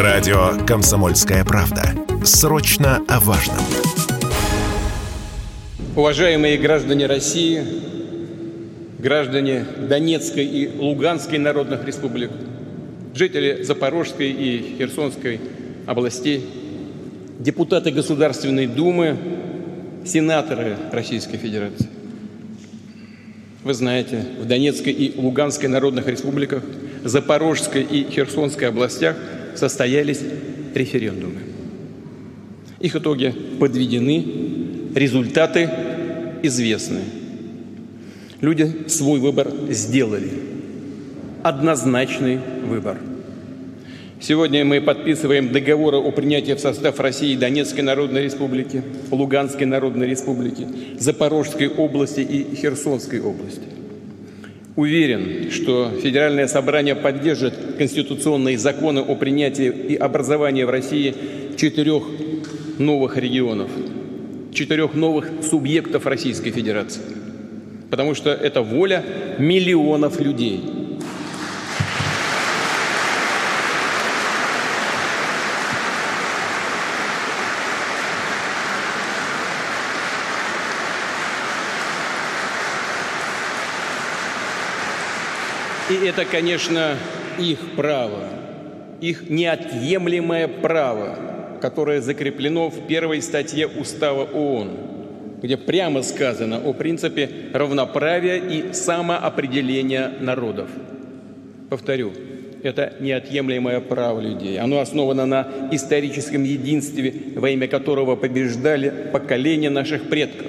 Радио «Комсомольская правда». Срочно о важном. Уважаемые граждане России, граждане Донецкой и Луганской народных республик, жители Запорожской и Херсонской областей, депутаты Государственной Думы, сенаторы Российской Федерации. Вы знаете, в Донецкой и Луганской народных республиках, Запорожской и Херсонской областях состоялись референдумы. Их итоги подведены, результаты известны. Люди свой выбор сделали. Однозначный выбор. Сегодня мы подписываем договоры о принятии в состав России Донецкой Народной Республики, Луганской Народной Республики, Запорожской области и Херсонской области. Уверен, что Федеральное собрание поддержит конституционные законы о принятии и образовании в России четырех новых регионов, четырех новых субъектов Российской Федерации. Потому что это воля миллионов людей – И это, конечно, их право, их неотъемлемое право, которое закреплено в первой статье Устава ООН, где прямо сказано о принципе равноправия и самоопределения народов. Повторю, это неотъемлемое право людей. Оно основано на историческом единстве, во имя которого побеждали поколения наших предков.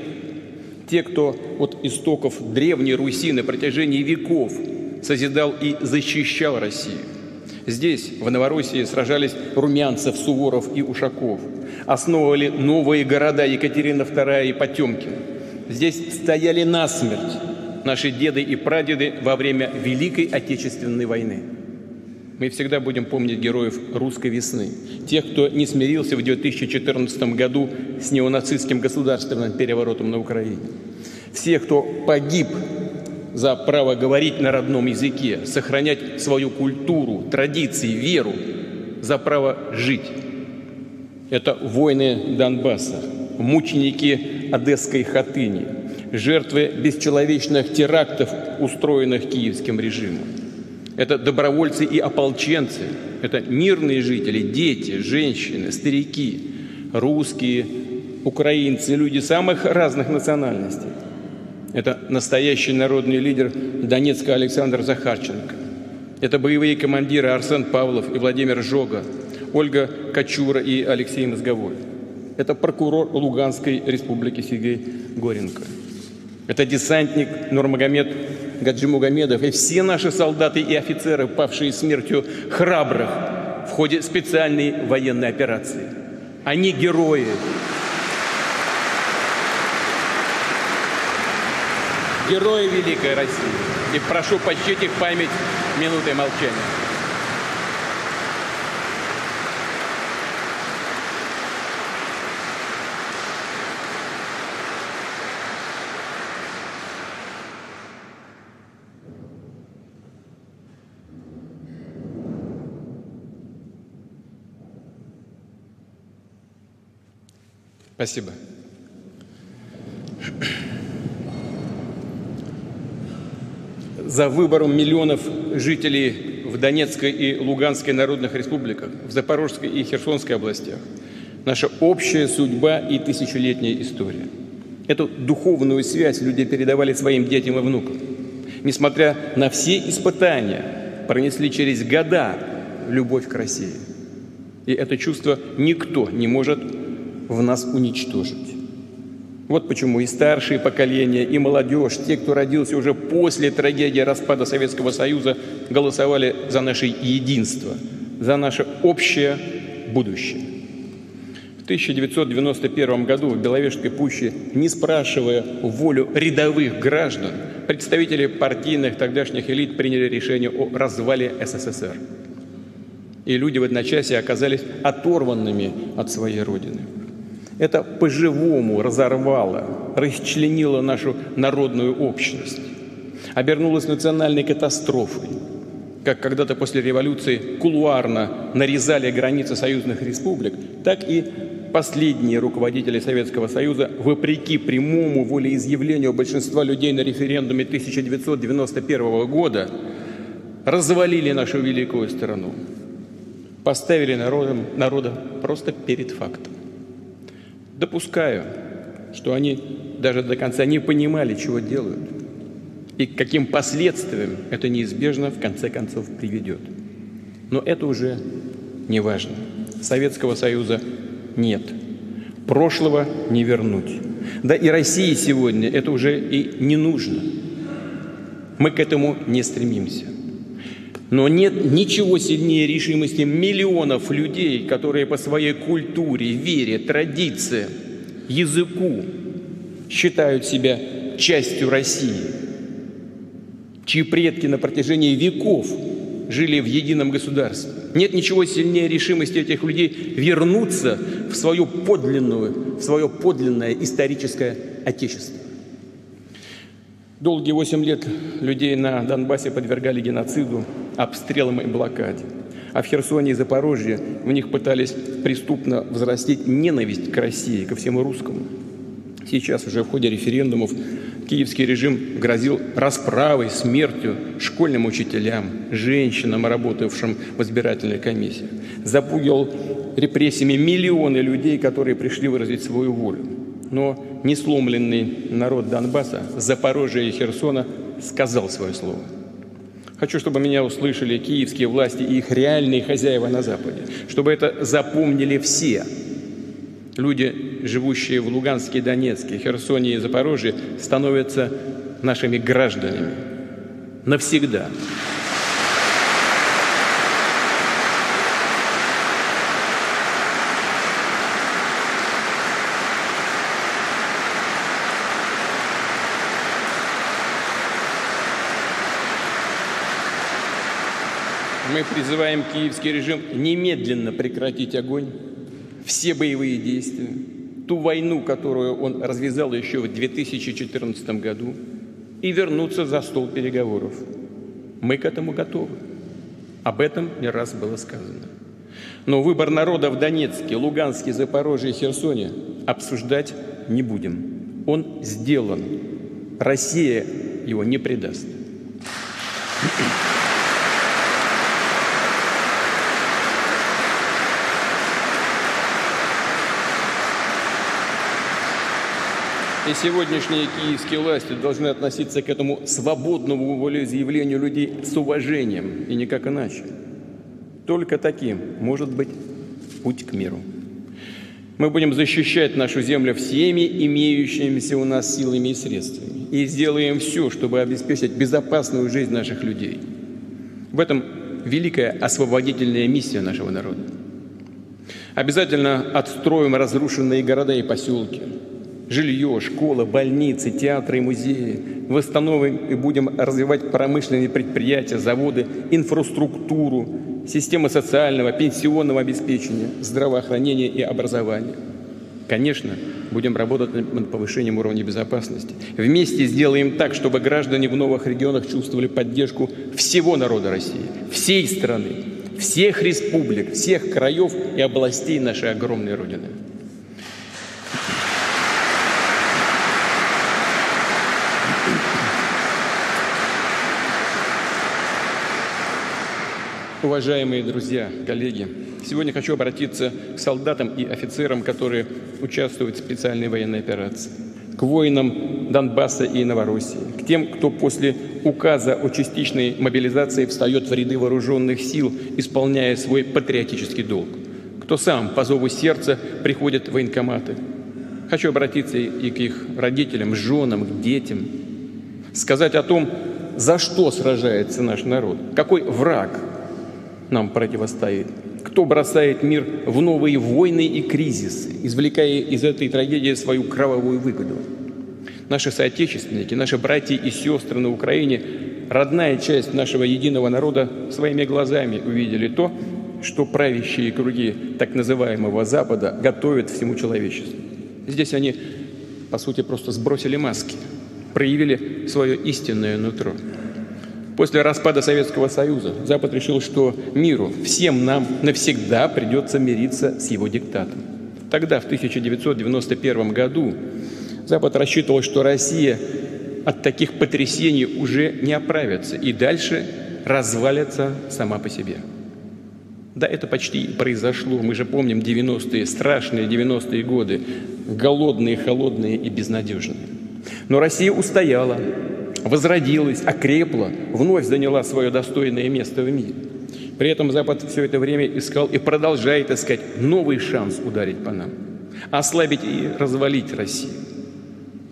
Те, кто от истоков Древней Руси на протяжении веков – созидал и защищал Россию. Здесь, в Новороссии, сражались Румянцев, Суворов и Ушаков. Основывали новые города Екатерина II и Потемкин. Здесь стояли насмерть наши деды и прадеды во время Великой Отечественной войны. Мы всегда будем помнить героев русской весны, тех, кто не смирился в 2014 году с неонацистским государственным переворотом на Украине, всех, кто погиб за право говорить на родном языке, сохранять свою культуру, традиции, веру, за право жить. Это воины Донбасса, мученики Одесской хатыни, жертвы бесчеловечных терактов, устроенных киевским режимом. Это добровольцы и ополченцы, это мирные жители, дети, женщины, старики, русские, украинцы, люди самых разных национальностей. Это настоящий народный лидер Донецка Александр Захарченко. Это боевые командиры Арсен Павлов и Владимир Жога, Ольга Качура и Алексей Мозговой. Это прокурор Луганской республики Сергей Горенко. Это десантник Нурмагомед Гаджимугамедов и все наши солдаты и офицеры, павшие смертью храбрых в ходе специальной военной операции. Они герои, герои Великой России. И прошу почтить их память минутой молчания. Спасибо. За выбором миллионов жителей в Донецкой и Луганской народных республиках, в Запорожской и Херсонской областях. Наша общая судьба и тысячелетняя история. Эту духовную связь люди передавали своим детям и внукам. Несмотря на все испытания, пронесли через года любовь к России. И это чувство никто не может в нас уничтожить. Вот почему и старшие поколения, и молодежь, те, кто родился уже после трагедии распада Советского Союза, голосовали за наше единство, за наше общее будущее. В 1991 году в Беловежской пуще, не спрашивая волю рядовых граждан, представители партийных тогдашних элит приняли решение о развале СССР. И люди в одночасье оказались оторванными от своей родины. Это по-живому разорвало, расчленило нашу народную общность, обернулось национальной катастрофой. как когда-то после революции кулуарно нарезали границы союзных республик, так и последние руководители Советского Союза, вопреки прямому волеизъявлению большинства людей на референдуме 1991 года, развалили нашу великую страну, поставили народом, народа просто перед фактом. Допускаю, что они даже до конца не понимали, чего делают, и к каким последствиям это неизбежно в конце концов приведет. Но это уже не важно. Советского Союза нет. Прошлого не вернуть. Да и России сегодня это уже и не нужно. Мы к этому не стремимся. Но нет ничего сильнее решимости миллионов людей, которые по своей культуре, вере, традициям, языку считают себя частью России, чьи предки на протяжении веков жили в едином государстве. Нет ничего сильнее решимости этих людей вернуться в свою подлинную, в свое подлинное историческое отечество. Долгие восемь лет людей на Донбассе подвергали геноциду, обстрелам и блокаде. А в Херсоне и Запорожье в них пытались преступно взрастить ненависть к России, ко всему русскому. Сейчас уже в ходе референдумов киевский режим грозил расправой, смертью школьным учителям, женщинам, работавшим в избирательной комиссии. Запугивал репрессиями миллионы людей, которые пришли выразить свою волю. Но несломленный народ Донбасса, Запорожья и Херсона сказал свое слово. Хочу, чтобы меня услышали киевские власти и их реальные хозяева на Западе, чтобы это запомнили все – Люди, живущие в Луганске, Донецке, Херсоне и Запорожье, становятся нашими гражданами навсегда. Мы призываем киевский режим немедленно прекратить огонь все боевые действия, ту войну, которую он развязал еще в 2014 году, и вернуться за стол переговоров. Мы к этому готовы. Об этом не раз было сказано. Но выбор народа в Донецке, Луганске, Запорожье и Херсоне обсуждать не будем. Он сделан. Россия его не предаст. И сегодняшние киевские власти должны относиться к этому свободному волеизъявлению людей с уважением и никак иначе. Только таким может быть путь к миру. Мы будем защищать нашу землю всеми имеющимися у нас силами и средствами. И сделаем все, чтобы обеспечить безопасную жизнь наших людей. В этом великая освободительная миссия нашего народа. Обязательно отстроим разрушенные города и поселки – жилье, школа, больницы, театры и музеи. Восстановим и будем развивать промышленные предприятия, заводы, инфраструктуру, системы социального, пенсионного обеспечения, здравоохранения и образования. Конечно, будем работать над повышением уровня безопасности. Вместе сделаем так, чтобы граждане в новых регионах чувствовали поддержку всего народа России, всей страны, всех республик, всех краев и областей нашей огромной Родины. Уважаемые друзья, коллеги, сегодня хочу обратиться к солдатам и офицерам, которые участвуют в специальной военной операции, к воинам Донбасса и Новороссии, к тем, кто после указа о частичной мобилизации встает в ряды вооруженных сил, исполняя свой патриотический долг, кто сам по зову сердца приходит в военкоматы. Хочу обратиться и к их родителям, женам, к детям, сказать о том, за что сражается наш народ, какой враг – нам противостоит? Кто бросает мир в новые войны и кризисы, извлекая из этой трагедии свою кровавую выгоду? Наши соотечественники, наши братья и сестры на Украине, родная часть нашего единого народа своими глазами увидели то, что правящие круги так называемого Запада готовят всему человечеству. Здесь они, по сути, просто сбросили маски, проявили свое истинное нутро. После распада Советского Союза Запад решил, что миру, всем нам навсегда придется мириться с его диктатом. Тогда, в 1991 году, Запад рассчитывал, что Россия от таких потрясений уже не оправится и дальше развалится сама по себе. Да, это почти произошло. Мы же помним 90-е, страшные 90-е годы, голодные, холодные и безнадежные. Но Россия устояла, возродилась, окрепла, вновь заняла свое достойное место в мире. При этом Запад все это время искал и продолжает искать новый шанс ударить по нам, ослабить и развалить Россию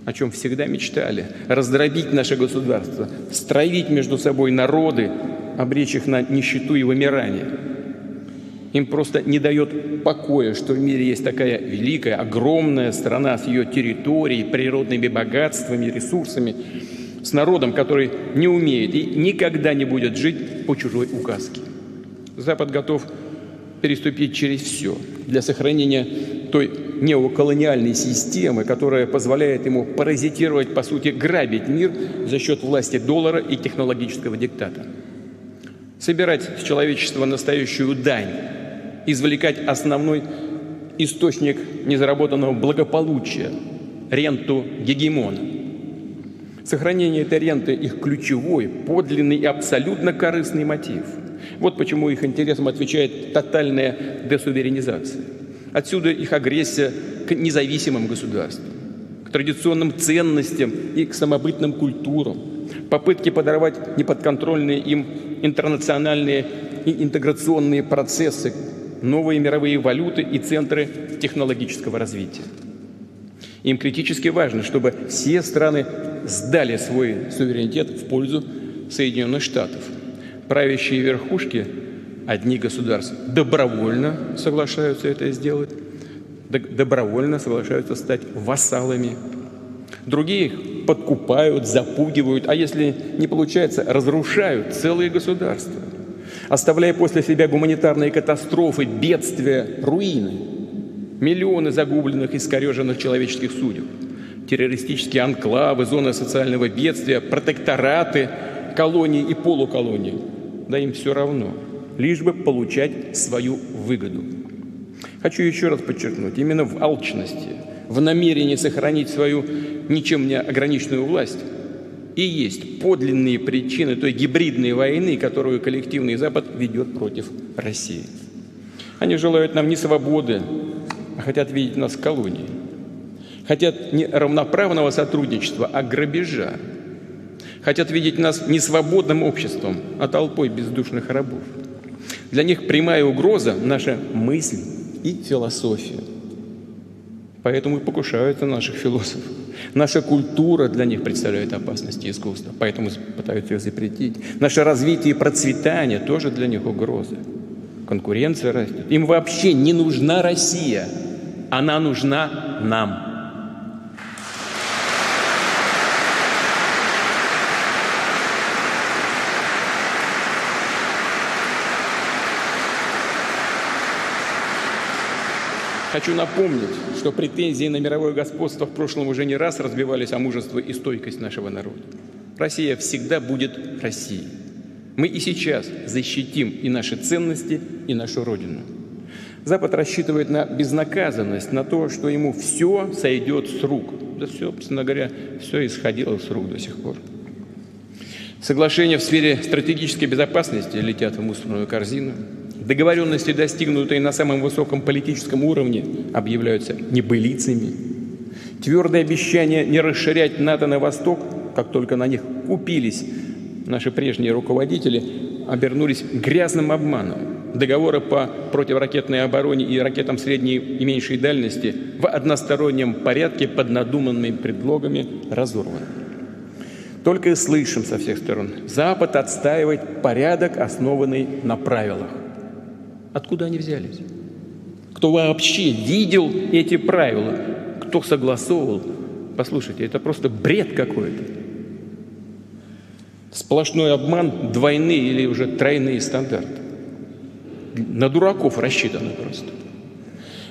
о чем всегда мечтали, раздробить наше государство, стравить между собой народы, обречь их на нищету и вымирание. Им просто не дает покоя, что в мире есть такая великая, огромная страна с ее территорией, природными богатствами, ресурсами, с народом, который не умеет и никогда не будет жить по чужой указке. Запад готов переступить через все для сохранения той неоколониальной системы, которая позволяет ему паразитировать, по сути, грабить мир за счет власти доллара и технологического диктата. Собирать с человечества настоящую дань, извлекать основной источник незаработанного благополучия, ренту гегемона. Сохранение этой ренты – их ключевой, подлинный и абсолютно корыстный мотив. Вот почему их интересам отвечает тотальная десуверенизация – Отсюда их агрессия к независимым государствам, к традиционным ценностям и к самобытным культурам, попытки подорвать неподконтрольные им интернациональные и интеграционные процессы, новые мировые валюты и центры технологического развития. Им критически важно, чтобы все страны сдали свой суверенитет в пользу Соединенных Штатов. Правящие верхушки Одни государства добровольно соглашаются это сделать, добровольно соглашаются стать вассалами. Другие их подкупают, запугивают, а если не получается, разрушают целые государства, оставляя после себя гуманитарные катастрофы, бедствия, руины, миллионы загубленных и искореженных человеческих судеб, террористические анклавы, зоны социального бедствия, протектораты, колонии и полуколонии. Да им все равно – лишь бы получать свою выгоду. Хочу еще раз подчеркнуть, именно в алчности, в намерении сохранить свою ничем не ограниченную власть и есть подлинные причины той гибридной войны, которую коллективный Запад ведет против России. Они желают нам не свободы, а хотят видеть нас в колонии. Хотят не равноправного сотрудничества, а грабежа. Хотят видеть нас не свободным обществом, а толпой бездушных рабов. Для них прямая угроза – наша мысль и философия. Поэтому и покушаются наших философов. Наша культура для них представляет опасность и искусство, поэтому пытаются ее запретить. Наше развитие и процветание тоже для них угрозы. Конкуренция растет. Им вообще не нужна Россия, она нужна нам. Хочу напомнить, что претензии на мировое господство в прошлом уже не раз разбивались о мужество и стойкость нашего народа. Россия всегда будет Россией. Мы и сейчас защитим и наши ценности, и нашу Родину. Запад рассчитывает на безнаказанность, на то, что ему все сойдет с рук. Да все, собственно говоря, все исходило с рук до сих пор. Соглашения в сфере стратегической безопасности летят в мусорную корзину. Договоренности, достигнутые на самом высоком политическом уровне, объявляются небылицами. Твердые обещания не расширять НАТО на восток, как только на них купились наши прежние руководители, обернулись грязным обманом. Договоры по противоракетной обороне и ракетам средней и меньшей дальности в одностороннем порядке под надуманными предлогами разорваны. Только и слышим со всех сторон. Запад отстаивает порядок, основанный на правилах. Откуда они взялись? Кто вообще видел эти правила? Кто согласовывал? Послушайте, это просто бред какой-то. Сплошной обман, двойные или уже тройные стандарты. На дураков рассчитано просто.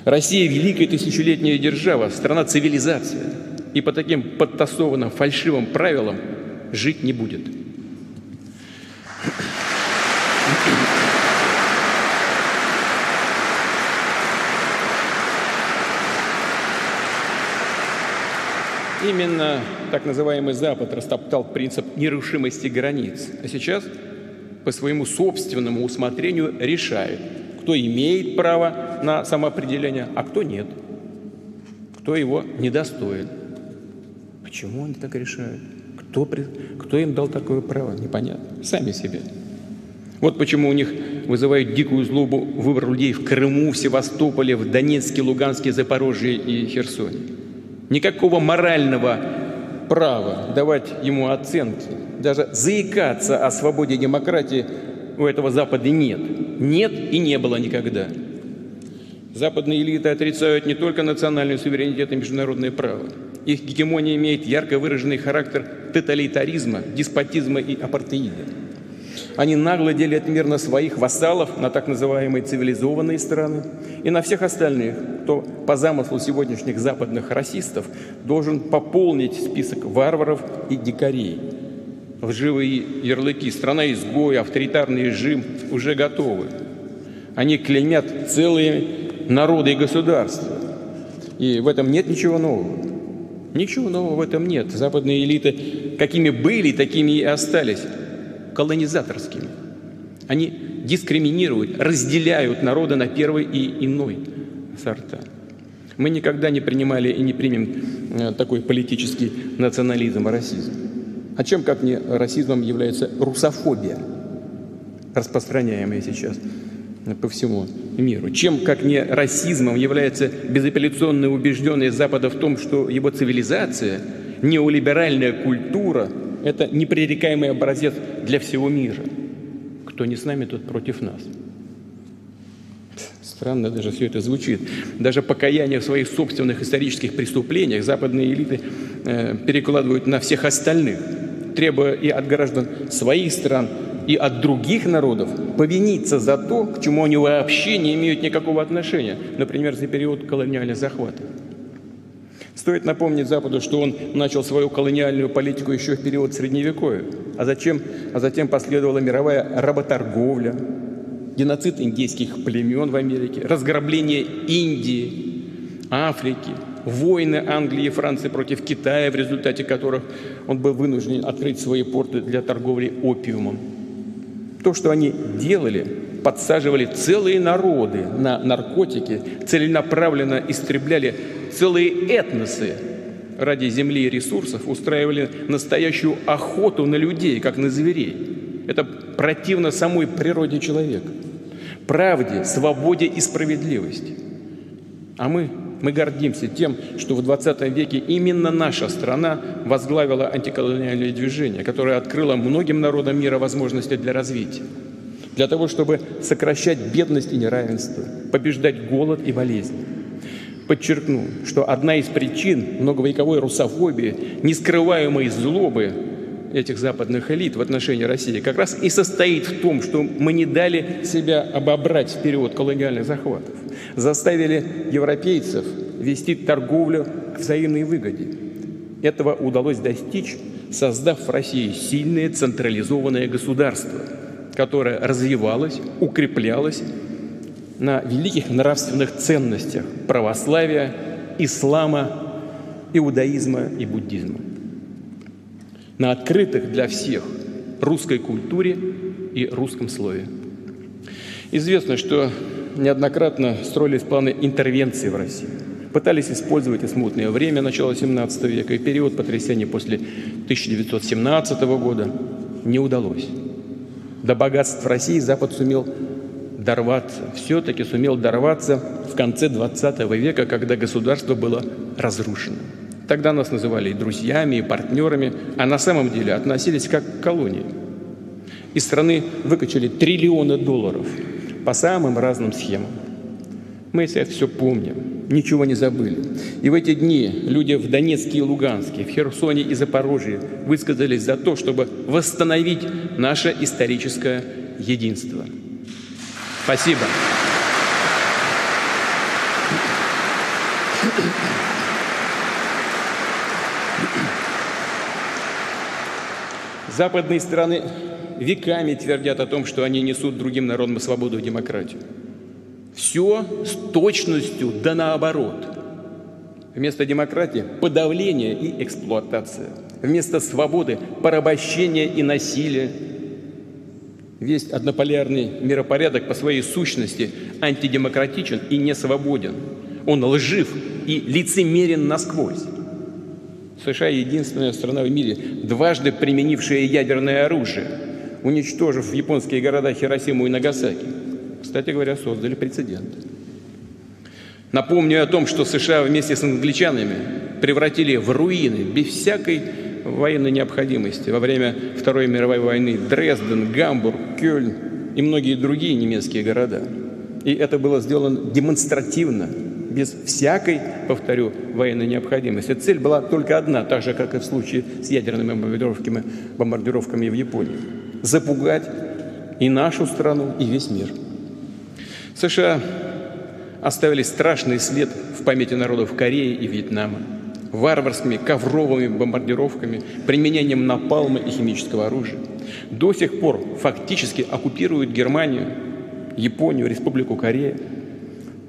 Россия – великая тысячелетняя держава, страна цивилизация. И по таким подтасованным фальшивым правилам жить не будет. Именно так называемый Запад растоптал принцип нерушимости границ, а сейчас по своему собственному усмотрению решает, кто имеет право на самоопределение, а кто нет, кто его недостоин. Почему они так решают? Кто, кто им дал такое право? Непонятно. Сами себе. Вот почему у них вызывает дикую злобу выбор людей в Крыму, в Севастополе, в Донецке, Луганске, Запорожье и Херсоне. Никакого морального права давать ему оценки, даже заикаться о свободе и демократии у этого Запада нет. Нет и не было никогда. Западные элиты отрицают не только национальный суверенитет и международное право. Их гегемония имеет ярко выраженный характер тоталитаризма, деспотизма и апартеида. Они нагло делят мир на своих вассалов, на так называемые цивилизованные страны, и на всех остальных, кто по замыслу сегодняшних западных расистов должен пополнить список варваров и дикарей. Лживые ярлыки «страна изгой», «авторитарный режим» уже готовы. Они клеймят целые народы и государства. И в этом нет ничего нового. Ничего нового в этом нет. Западные элиты какими были, такими и остались колонизаторскими. Они дискриминируют, разделяют народы на первый и иной сорта. Мы никогда не принимали и не примем э, такой политический национализм и расизм. А чем, как не расизмом, является русофобия, распространяемая сейчас по всему миру? Чем, как не расизмом, является безапелляционная убежденность Запада в том, что его цивилизация, неолиберальная культура – это непререкаемый образец для всего мира. Кто не с нами, тот против нас. Странно даже все это звучит. Даже покаяние в своих собственных исторических преступлениях западные элиты э, перекладывают на всех остальных, требуя и от граждан своих стран, и от других народов повиниться за то, к чему они вообще не имеют никакого отношения, например, за период колониального захвата. Стоит напомнить Западу, что он начал свою колониальную политику еще в период Средневековья, а, затем, а затем последовала мировая работорговля, геноцид индейских племен в Америке, разграбление Индии, Африки, войны Англии и Франции против Китая, в результате которых он был вынужден открыть свои порты для торговли опиумом. То, что они делали, подсаживали целые народы на наркотики, целенаправленно истребляли целые этносы ради земли и ресурсов устраивали настоящую охоту на людей, как на зверей. Это противно самой природе человека, правде, свободе и справедливости. А мы, мы гордимся тем, что в 20 веке именно наша страна возглавила антиколониальное движение, которое открыло многим народам мира возможности для развития. Для того, чтобы сокращать бедность и неравенство, побеждать голод и болезни. Подчеркну, что одна из причин многовековой русофобии, нескрываемой злобы этих западных элит в отношении России как раз и состоит в том, что мы не дали себя обобрать в период колониальных захватов, заставили европейцев вести торговлю к взаимной выгоде. Этого удалось достичь, создав в России сильное централизованное государство, которое развивалось, укреплялось на великих нравственных ценностях православия, ислама, иудаизма и буддизма. На открытых для всех русской культуре и русском слове. Известно, что неоднократно строились планы интервенции в России. Пытались использовать и смутное время начала XVII века, и период потрясений после 1917 года. Не удалось. До богатств России Запад сумел дорваться, все-таки сумел дорваться в конце 20 века, когда государство было разрушено. Тогда нас называли и друзьями, и партнерами, а на самом деле относились как к колонии. Из страны выкачали триллионы долларов по самым разным схемам. Мы это все помним, ничего не забыли. И в эти дни люди в Донецке и Луганске, в Херсоне и Запорожье высказались за то, чтобы восстановить наше историческое единство – Спасибо. Западные страны веками твердят о том, что они несут другим народам свободу и демократию. Все с точностью да наоборот. Вместо демократии – подавление и эксплуатация. Вместо свободы – порабощение и насилие. Весь однополярный миропорядок по своей сущности антидемократичен и не свободен. Он лжив и лицемерен насквозь. США – единственная страна в мире, дважды применившая ядерное оружие, уничтожив японские города Хиросиму и Нагасаки. Кстати говоря, создали прецедент. Напомню о том, что США вместе с англичанами превратили в руины без всякой военной необходимости во время Второй мировой войны Дрезден, Гамбург, Кёльн и многие другие немецкие города. И это было сделано демонстративно, без всякой, повторю, военной необходимости. Цель была только одна, так же, как и в случае с ядерными бомбардировками, бомбардировками в Японии. Запугать и нашу страну, и весь мир. США оставили страшный след в памяти народов Кореи и Вьетнама варварскими ковровыми бомбардировками, применением напалма и химического оружия. До сих пор фактически оккупируют Германию, Японию, Республику Корея,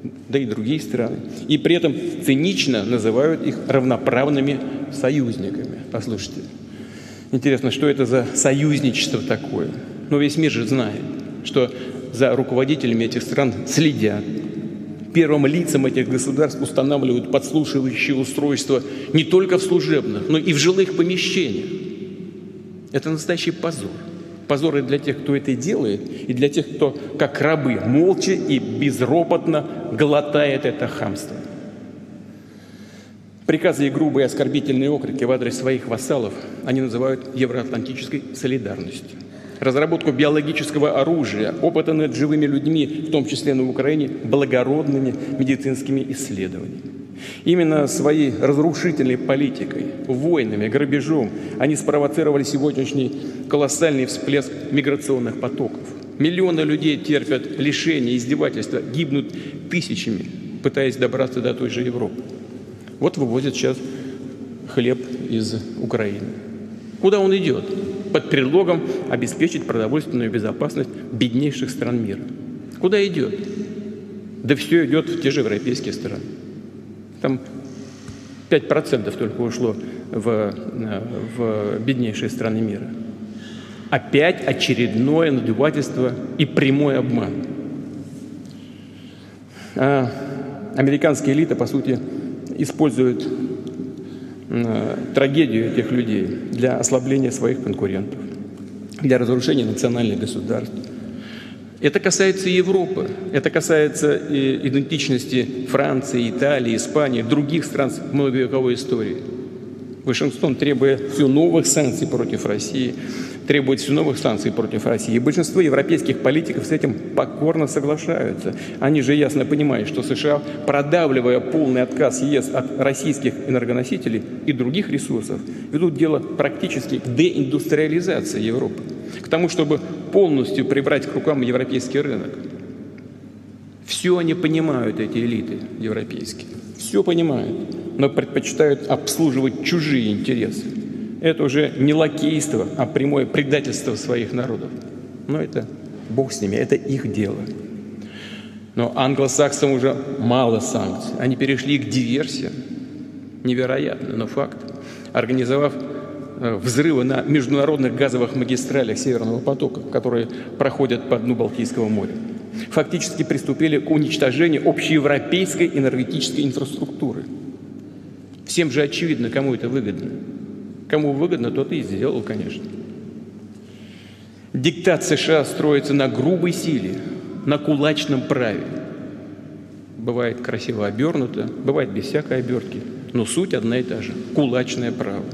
да и другие страны. И при этом цинично называют их равноправными союзниками. Послушайте, интересно, что это за союзничество такое? Но весь мир же знает, что за руководителями этих стран следят. Первым лицам этих государств устанавливают подслушивающие устройства не только в служебных, но и в жилых помещениях. Это настоящий позор. Позор и для тех, кто это делает, и для тех, кто, как рабы, молча и безропотно глотает это хамство. Приказы и грубые оскорбительные окрики в адрес своих вассалов они называют евроатлантической солидарностью разработку биологического оружия, опыты над живыми людьми, в том числе на Украине, благородными медицинскими исследованиями. Именно своей разрушительной политикой, войнами, грабежом они спровоцировали сегодняшний колоссальный всплеск миграционных потоков. Миллионы людей терпят лишения, издевательства, гибнут тысячами, пытаясь добраться до той же Европы. Вот вывозят сейчас хлеб из Украины. Куда он идет? под предлогом обеспечить продовольственную безопасность беднейших стран мира. Куда идет? Да все идет в те же европейские страны. Там 5% только ушло в, в беднейшие страны мира. Опять очередное надувательство и прямой обман. А американские элиты, по сути, используют Э, трагедию этих людей для ослабления своих конкурентов, для разрушения национальных государств. Это касается Европы, это касается идентичности Франции, Италии, Испании, других стран с многовековой историей. Вашингтон требует все новых санкций против России, требует все новых санкций против России. И большинство европейских политиков с этим покорно соглашаются. Они же ясно понимают, что США, продавливая полный отказ ЕС от российских энергоносителей и других ресурсов, ведут дело практически к деиндустриализации Европы, к тому, чтобы полностью прибрать к рукам европейский рынок. Все они понимают, эти элиты европейские. Все понимают, но предпочитают обслуживать чужие интересы это уже не лакейство, а прямое предательство своих народов. Но это Бог с ними, это их дело. Но англосаксам уже мало санкций. Они перешли к диверсиям. Невероятно, но факт. Организовав взрывы на международных газовых магистралях Северного потока, которые проходят по дну Балтийского моря. Фактически приступили к уничтожению общеевропейской энергетической инфраструктуры. Всем же очевидно, кому это выгодно. Кому выгодно, тот и сделал, конечно. Диктат США строится на грубой силе, на кулачном праве. Бывает красиво обернуто, бывает без всякой обертки, но суть одна и та же – кулачное право.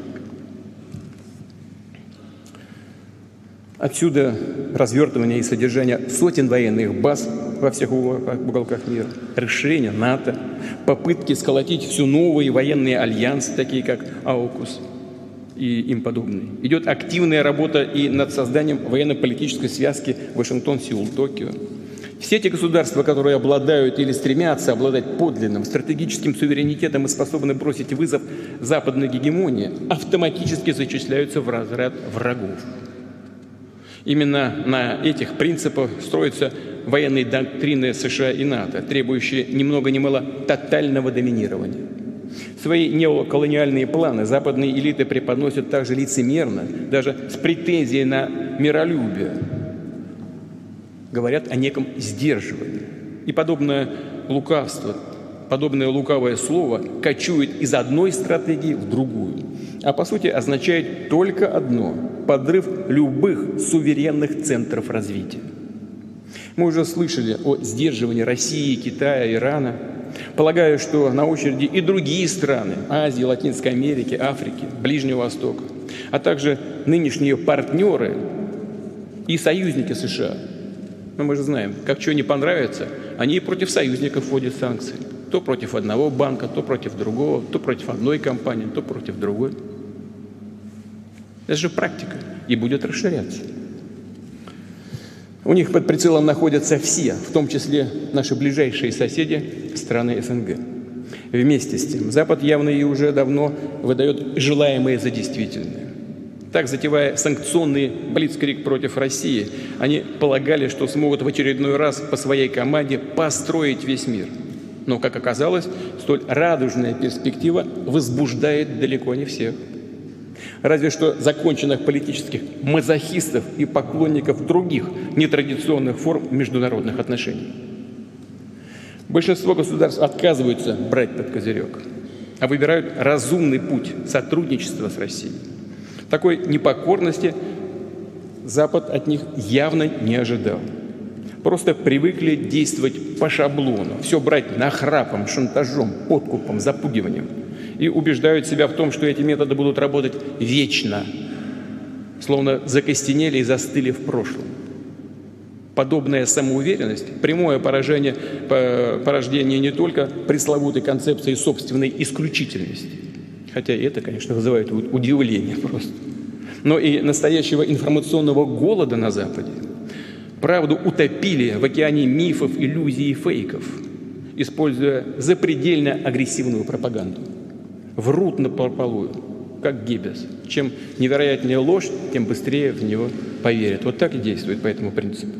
Отсюда развертывание и содержание сотен военных баз во всех уголках мира, решения НАТО, попытки сколотить все новые военные альянсы, такие как АУКУС – и им подобные. Идет активная работа и над созданием военно-политической связки Вашингтон-Сеул-Токио. Все эти государства, которые обладают или стремятся обладать подлинным стратегическим суверенитетом и способны бросить вызов западной гегемонии, автоматически зачисляются в разряд врагов. Именно на этих принципах строятся военные доктрины США и НАТО, требующие ни много ни мало тотального доминирования. Свои неоколониальные планы западные элиты преподносят также лицемерно, даже с претензией на миролюбие. Говорят о неком сдерживании. И подобное лукавство, подобное лукавое слово кочует из одной стратегии в другую, а по сути означает только одно – подрыв любых суверенных центров развития. Мы уже слышали о сдерживании России, Китая, Ирана. Полагаю, что на очереди и другие страны Азии, Латинской Америки, Африки, Ближнего Востока, а также нынешние партнеры и союзники США. Но мы же знаем, как что не понравится, они и против союзников вводят санкции. То против одного банка, то против другого, то против одной компании, то против другой. Это же практика и будет расширяться. У них под прицелом находятся все, в том числе наши ближайшие соседи, страны СНГ. Вместе с тем, Запад явно и уже давно выдает желаемое за действительное. Так, затевая санкционный блицкрик против России, они полагали, что смогут в очередной раз по своей команде построить весь мир. Но, как оказалось, столь радужная перспектива возбуждает далеко не всех – разве что законченных политических мазохистов и поклонников других нетрадиционных форм международных отношений. Большинство государств отказываются брать под козырек, а выбирают разумный путь сотрудничества с Россией. Такой непокорности Запад от них явно не ожидал. Просто привыкли действовать по шаблону, все брать нахрапом, шантажом, подкупом, запугиванием – и убеждают себя в том, что эти методы будут работать вечно, словно закостенели и застыли в прошлом. Подобная самоуверенность – прямое поражение, порождение не только пресловутой концепции собственной исключительности, хотя это, конечно, вызывает удивление просто, но и настоящего информационного голода на Западе. Правду утопили в океане мифов, иллюзий и фейков, используя запредельно агрессивную пропаганду – врут на прополую, как Геббельс. Чем невероятнее ложь, тем быстрее в него поверят. Вот так и действует по этому принципу.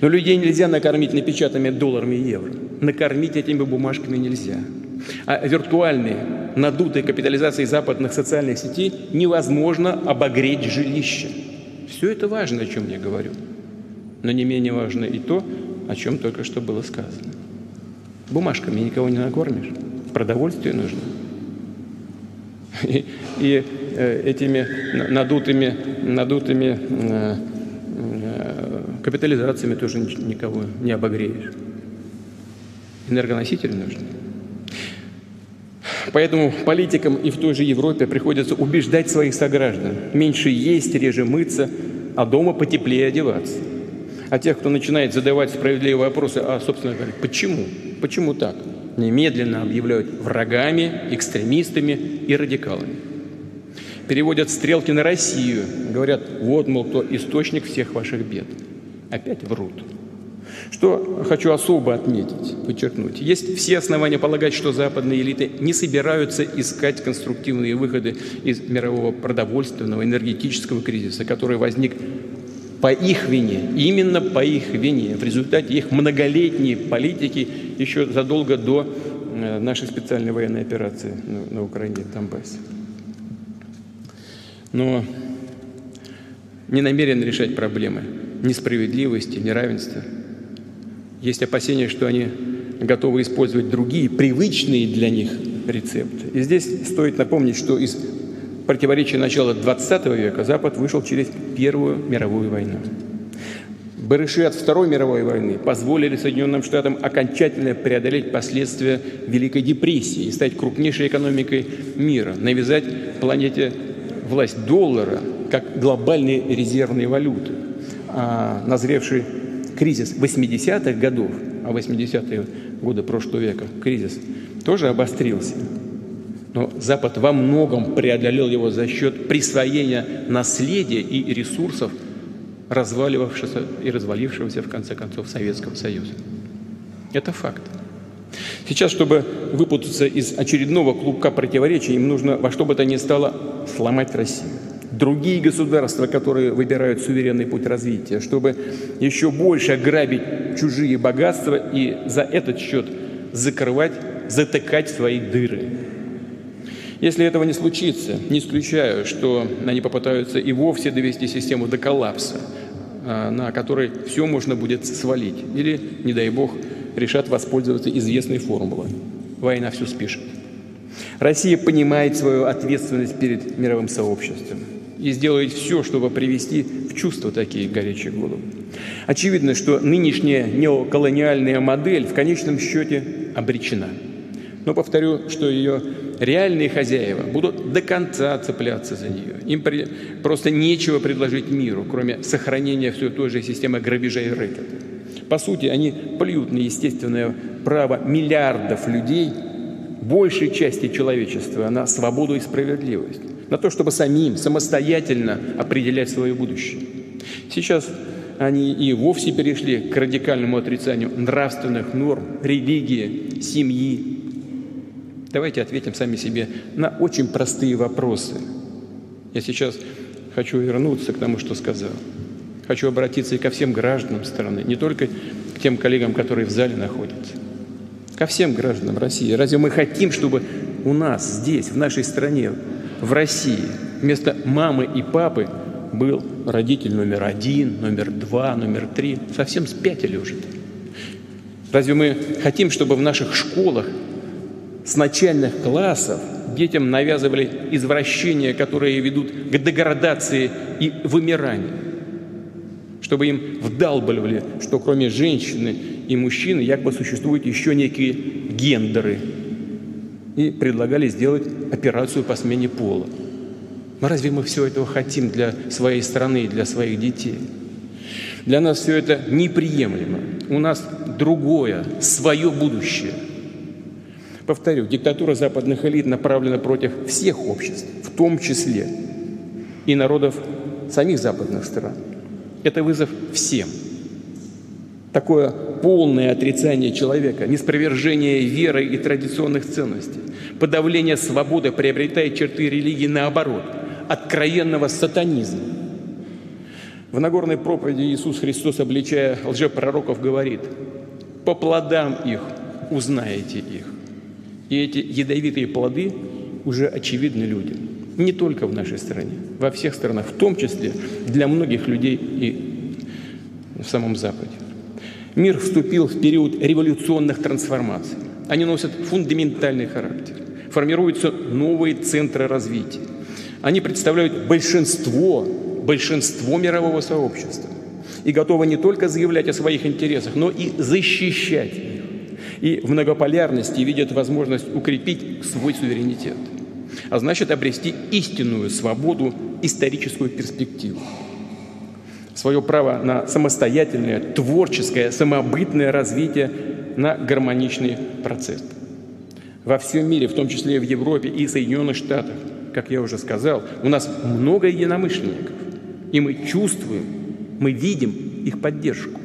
Но людей нельзя накормить напечатанными долларами и евро. Накормить этими бумажками нельзя. А виртуальные, надутые капитализацией западных социальных сетей невозможно обогреть жилище. Все это важно, о чем я говорю. Но не менее важно и то, о чем только что было сказано. Бумажками никого не накормишь. Продовольствие нужно. И, и э, этими надутыми, надутыми э, э, капитализациями тоже никого не обогреешь. Энергоносители нужны. Поэтому политикам и в той же Европе приходится убеждать своих сограждан меньше есть, реже мыться, а дома потеплее одеваться. А тех, кто начинает задавать справедливые вопросы, а, собственно говоря, почему? Почему так? немедленно объявляют врагами, экстремистами и радикалами. Переводят стрелки на Россию, говорят, вот, мол, кто источник всех ваших бед. Опять врут. Что хочу особо отметить, подчеркнуть. Есть все основания полагать, что западные элиты не собираются искать конструктивные выходы из мирового продовольственного, энергетического кризиса, который возник по их вине, именно по их вине, в результате их многолетней политики еще задолго до э, нашей специальной военной операции на, Украине, в Донбассе. Но не намерен решать проблемы несправедливости, неравенства. Есть опасения, что они готовы использовать другие, привычные для них рецепты. И здесь стоит напомнить, что из противоречия начала XX века Запад вышел через Первую мировую войну. Барыши от Второй мировой войны позволили Соединенным Штатам окончательно преодолеть последствия Великой депрессии и стать крупнейшей экономикой мира, навязать планете власть доллара как глобальной резервной валюты. А назревший кризис 80-х годов, а 80-е годы прошлого века кризис тоже обострился – но Запад во многом преодолел его за счет присвоения наследия и ресурсов разваливавшегося и развалившегося, в конце концов, Советского Союза. Это факт. Сейчас, чтобы выпутаться из очередного клубка противоречий, им нужно во что бы то ни стало сломать Россию. другие государства, которые выбирают суверенный путь развития, чтобы еще больше ограбить чужие богатства и за этот счет закрывать, затыкать свои дыры. Если этого не случится, не исключаю, что они попытаются и вовсе довести систему до коллапса, а, на который все можно будет свалить. Или, не дай бог, решат воспользоваться известной формулой. Война все спишет. Россия понимает свою ответственность перед мировым сообществом и сделает все, чтобы привести в чувство такие горячие головы. Очевидно, что нынешняя неоколониальная модель в конечном счете обречена. Но повторю, что ее реальные хозяева будут до конца цепляться за нее. Им при... просто нечего предложить миру, кроме сохранения все той же системы грабежа и рэкета. По сути, они плюют на естественное право миллиардов людей, большей части человечества, на свободу и справедливость, на то, чтобы самим самостоятельно определять свое будущее. Сейчас они и вовсе перешли к радикальному отрицанию нравственных норм, религии, семьи, Давайте ответим сами себе на очень простые вопросы. Я сейчас хочу вернуться к тому, что сказал. Хочу обратиться и ко всем гражданам страны, не только к тем коллегам, которые в зале находятся. Ко всем гражданам России. Разве мы хотим, чтобы у нас здесь, в нашей стране, в России, вместо мамы и папы был родитель номер один, номер два, номер три? Совсем спятили уже. Разве мы хотим, чтобы в наших школах с начальных классов детям навязывали извращения, которые ведут к деградации и вымиранию, чтобы им вдалбливали, что кроме женщины и мужчины якобы существуют еще некие гендеры, и предлагали сделать операцию по смене пола. Но разве мы все этого хотим для своей страны и для своих детей? Для нас все это неприемлемо. У нас другое, свое будущее – Повторю, диктатура западных элит направлена против всех обществ, в том числе и народов самих западных стран. Это вызов всем. Такое полное отрицание человека, неспровержение веры и традиционных ценностей, подавление свободы приобретает черты религии наоборот, откровенного сатанизма. В Нагорной проповеди Иисус Христос, обличая лжепророков, говорит, «По плодам их узнаете их». И эти ядовитые плоды уже очевидны людям. Не только в нашей стране, во всех странах, в том числе для многих людей и в самом Западе. Мир вступил в период революционных трансформаций. Они носят фундаментальный характер. Формируются новые центры развития. Они представляют большинство, большинство мирового сообщества и готовы не только заявлять о своих интересах, но и защищать и в многополярности видят возможность укрепить свой суверенитет, а значит обрести истинную свободу, историческую перспективу. Свое право на самостоятельное, творческое, самобытное развитие на гармоничный процесс. Во всем мире, в том числе и в Европе и Соединенных Штатах, как я уже сказал, у нас много единомышленников, и мы чувствуем, мы видим их поддержку.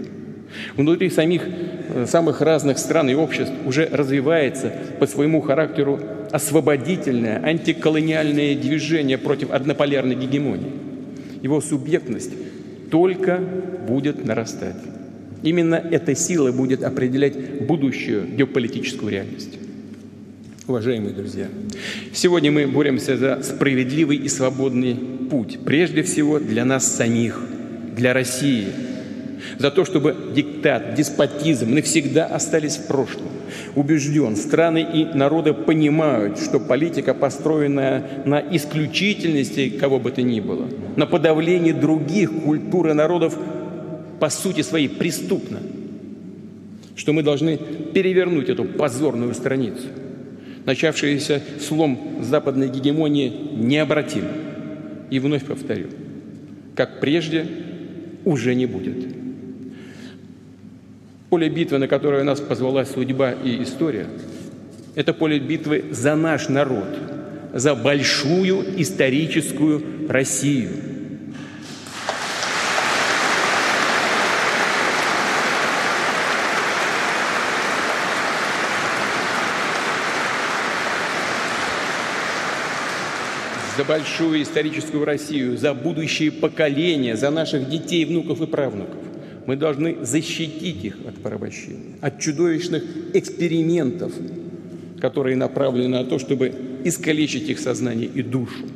Внутри самих Э, самых разных стран и обществ уже развивается по своему характеру освободительное антиколониальное движение против однополярной гегемонии. Его субъектность только будет нарастать. Именно эта сила будет определять будущую геополитическую реальность. Уважаемые друзья, сегодня мы боремся за справедливый и свободный путь, прежде всего для нас самих, для России – за то, чтобы диктат, деспотизм навсегда остались в прошлом. Убежден, страны и народы понимают, что политика, построенная на исключительности кого бы то ни было, на подавлении других культур и народов, по сути своей преступна. Что мы должны перевернуть эту позорную страницу. Начавшийся слом западной гегемонии необратим. И вновь повторю, как прежде уже не будет. Поле битвы, на которое нас позвала судьба и история, это поле битвы за наш народ, за большую историческую Россию. за большую историческую Россию, за будущие поколения, за наших детей, внуков и правнуков. Мы должны защитить их от порабощения, от чудовищных экспериментов, которые направлены на то, чтобы искалечить их сознание и душу.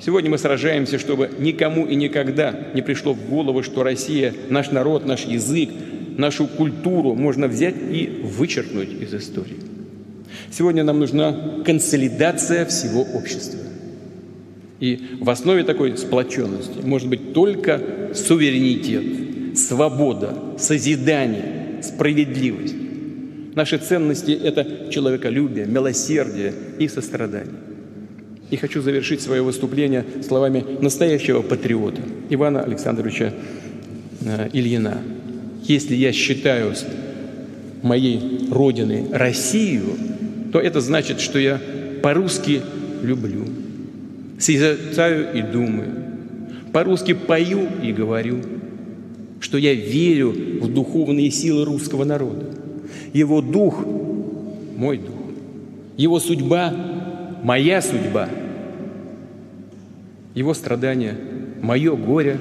Сегодня мы сражаемся, чтобы никому и никогда не пришло в голову, что Россия, наш народ, наш язык, нашу культуру можно взять и вычеркнуть из истории. Сегодня нам нужна консолидация всего общества. И в основе такой сплоченности может быть только суверенитет, свобода, созидание, справедливость. Наши ценности – это человеколюбие, милосердие и сострадание. И хочу завершить свое выступление словами настоящего патриота Ивана Александровича э, Ильина. Если я считаю моей родиной Россию, то это значит, что я по-русски люблю, созерцаю и думаю, по-русски пою и говорю, что я верю в духовные силы русского народа. Его дух – мой дух. Его судьба – моя судьба. Его страдания – мое горе.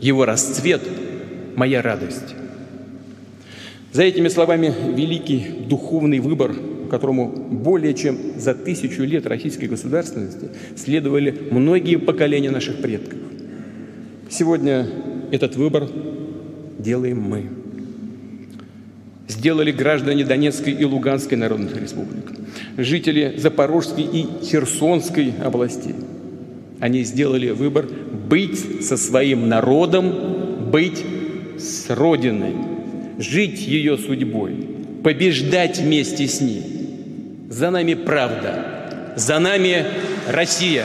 Его расцвет – моя радость. За этими словами великий духовный выбор, которому более чем за тысячу лет российской государственности следовали многие поколения наших предков. Сегодня этот выбор делаем мы сделали граждане Донецкой и Луганской народных республик, жители Запорожской и Херсонской областей. Они сделали выбор быть со своим народом, быть с Родиной, жить ее судьбой, побеждать вместе с ней. За нами правда, за нами Россия.